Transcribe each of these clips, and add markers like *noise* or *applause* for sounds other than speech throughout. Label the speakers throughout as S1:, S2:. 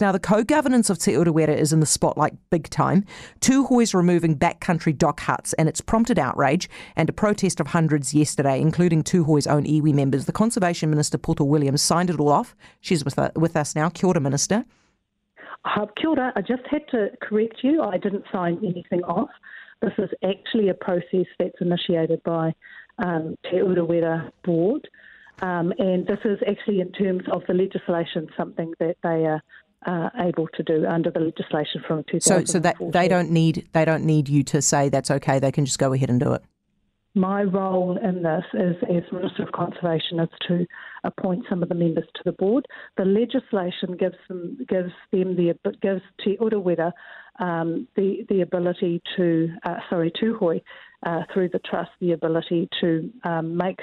S1: Now, the co governance of Te Urewera is in the spotlight big time. Tūhoe's removing backcountry DOC huts, and it's prompted outrage and a protest of hundreds yesterday, including Tūhoe's own iwi members. The Conservation Minister, Poto Williams, signed it all off. She's with, uh, with us now. Kia ora, Minister.
S2: Uh, kia ora. I just had to correct you. I didn't sign anything off. This is actually a process that's initiated by um, Te Urewera Board. Um, and this is actually, in terms of the legislation, something that they are uh, able to do under the legislation from 2014.
S1: So, so that they don't need they don't need you to say that's okay. They can just go ahead and do it.
S2: My role in this is, as Minister of Conservation, is to appoint some of the members to the board. The legislation gives them gives them the gives Te Urewera um, the the ability to uh, sorry Tūhoe uh, through the trust the ability to um, make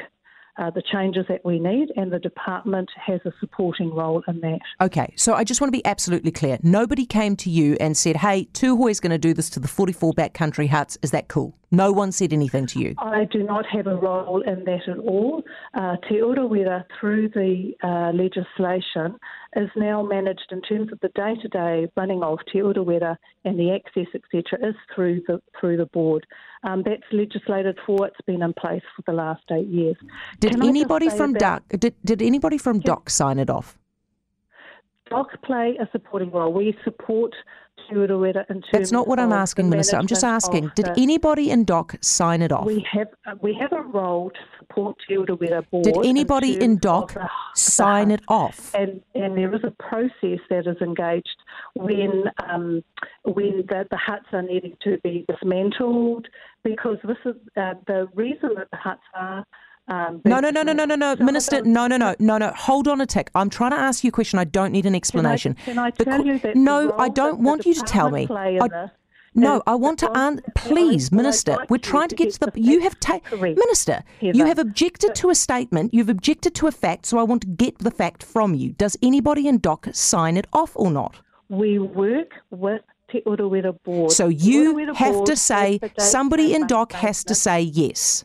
S2: uh, the changes that we need, and the department has a supporting role in that.
S1: Okay, so I just want to be absolutely clear. Nobody came to you and said, hey, Tūhoe is going to do this to the 44 backcountry huts. Is that cool? No one said anything to you.
S2: I do not have a role in that at all. Uh, Te Urewera, through the uh, legislation, is now managed in terms of the day-to-day running of Te Urewera and the access, etc., is through the through the board. Um, that's legislated for. It's been in place for the last eight years.
S1: Did Can anybody from DOC did, did anybody from DOC sign it off?
S2: DOC play a supporting role. We support
S1: that's not what I'm asking, Minister. I'm just asking, did anybody in DOC sign it off?
S2: We have uh, we have a role to support Te Urewera Board.
S1: Did anybody in, in DOC the, sign it off?
S2: And, and there is a process that is engaged when um, when the, the huts are needing to be dismantled because this is uh, the reason that the huts are
S1: um, no, no, no, no, no, no, no, Minister, no, no, no, no, no. Hold on a tick. I'm trying to ask you a question. I don't need an explanation.
S2: Can I, can I tell you that
S1: no, I don't want you to tell me. I, no, I want to answer. Please, Minister, we're trying to get to the. You have taken, Minister, you have objected to a statement. You've objected to a fact, so I want to get the fact from you. Does anybody in DOC sign it off or not?
S2: We work with Te Urewera Board.
S1: So you have to say somebody in DOC has to say yes.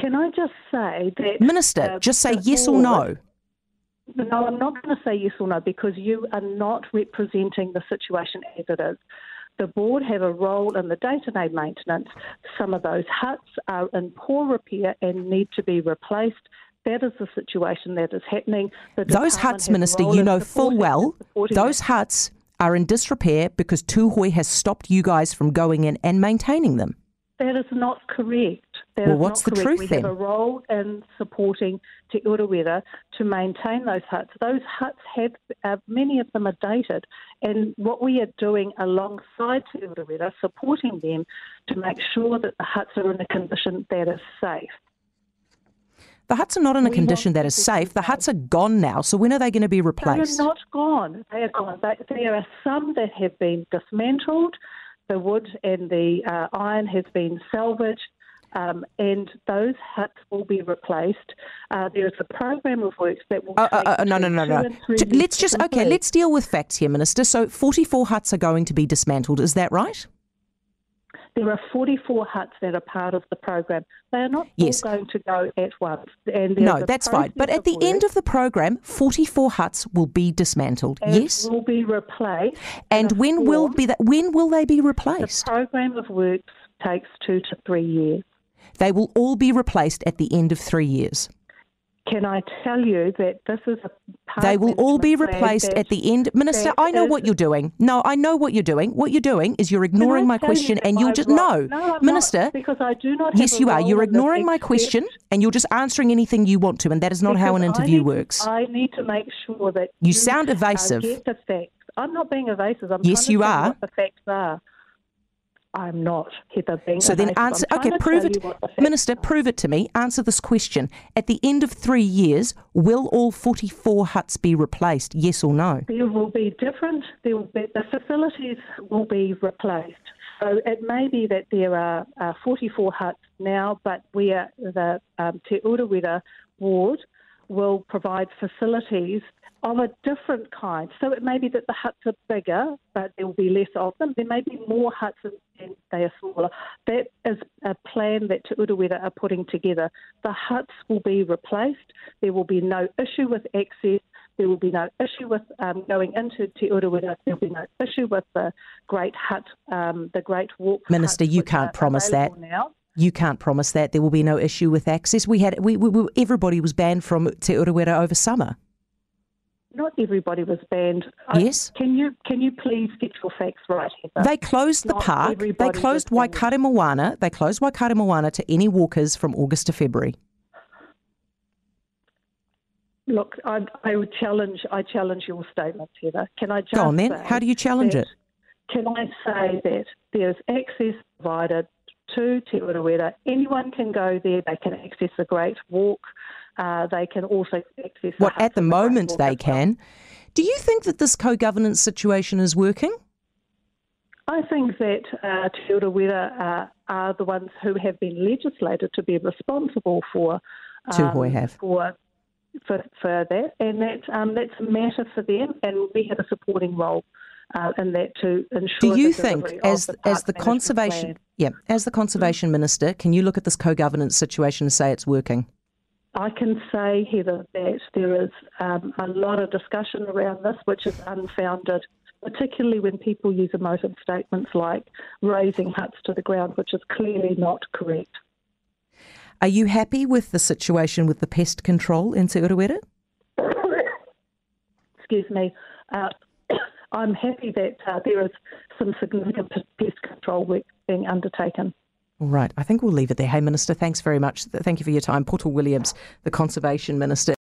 S2: Can I just say that.
S1: Minister, uh, just say yes or no.
S2: No, I'm not going to say yes or no because you are not representing the situation as it is. The board have a role in the day to day maintenance. Some of those huts are in poor repair and need to be replaced. That is the situation that is happening. The
S1: those huts, Minister, you know full well, those huts are in disrepair because Tūhoe has stopped you guys from going in and maintaining them.
S2: That is not correct. That
S1: well, what's the
S2: correct.
S1: truth
S2: we
S1: then?
S2: We have a role in supporting Te Urewera to maintain those huts. Those huts have, uh, many of them are dated, and what we are doing alongside Te Urewera, supporting them to make sure that the huts are in a condition that is safe.
S1: The huts are not in a we condition that is safe. The huts are gone now. So when are they going to be replaced?
S2: They are not gone. They are gone. there are some that have been dismantled the wood and the uh, iron has been salvaged. Um, and those huts will be replaced. Uh, there is a program of works that will. Uh, uh, uh
S1: no, no, no, no. Let's just okay. Let's deal with facts here, Minister. So, forty-four huts are going to be dismantled. Is that right?
S2: There are 44 huts that are part of the program. They are not yes. all going to go at once.
S1: And no, that's fine. But at the work, end of the program, 44 huts will be dismantled. yes,
S2: will be replaced.
S1: And when will be that? When will they be replaced?
S2: The program of works takes two to three years.
S1: They will all be replaced at the end of three years.
S2: Can I tell you that this is a
S1: They will all be replaced at the end. Minister, I know what you're doing. No, I know what you're doing. What you're doing is you're ignoring my question and you're just no,
S2: no
S1: Minister.
S2: because I do not.
S1: yes, you are. You're ignoring my question and you're just answering anything you want to, and that is not how an interview
S2: I need,
S1: works.
S2: I need to make sure that
S1: you, you sound evasive.
S2: get the facts. I'm not being evasive. I'm
S1: yes, you are.
S2: the facts are. I'm not Heather being
S1: So then answer okay, prove it Minister, prove it to me. Answer this question. At the end of three years, will all forty four huts be replaced? Yes or no?
S2: There will be different there will be the facilities will be replaced. So it may be that there are uh, 44 huts now, but we are the um, Te Urewera ward will provide facilities of a different kind. So it may be that the huts are bigger, but there will be less of them. There may be more huts and they are smaller. That is a plan that Te Urewera are putting together. The huts will be replaced. There will be no issue with access. There will be no issue with um, going into Te Urewera. There will be no issue with the Great Hut, um, the Great Walk.
S1: Minister,
S2: huts,
S1: you can't promise that.
S2: Now.
S1: You can't promise that there will be no issue with access. We had we, we, we everybody was banned from Te Urewera over summer.
S2: Not everybody was banned.
S1: Yes.
S2: I, can you can you please get your facts right, Heather?
S1: They closed the
S2: Not
S1: park. They closed. Waikato Moana. They closed Waikaremoana to any walkers from August to February.
S2: Look, I, I would challenge. I challenge your statement, Heather. Can I just
S1: Go on then. How do you challenge
S2: that-
S1: it?
S2: Can I say that there's access provided to Te Urewera? Anyone can go there. They can access the Great Walk. Uh, they can also access. Huts
S1: at the moment they can. Do you think that this co-governance situation is working?
S2: I think that uh, Te Urewera uh, are the ones who have been legislated to be responsible for um,
S1: have.
S2: for for for that, and that um, that's a matter for them, and we have a supporting role uh, in that to ensure.
S1: Do you think, as
S2: the
S1: as the conservation,
S2: plan.
S1: yeah, as the conservation minister, can you look at this co-governance situation and say it's working?
S2: I can say, Heather, that there is um, a lot of discussion around this, which is unfounded, particularly when people use emotive statements like raising huts to the ground, which is clearly not correct.
S1: Are you happy with the situation with the pest control in Te Urewera?
S2: Excuse me. Uh, *coughs* I'm happy that uh, there is some significant pest control work being undertaken.
S1: All right, I think we'll leave it there. Hey, Minister, thanks very much. Thank you for your time. Poto Williams, the Conservation Minister.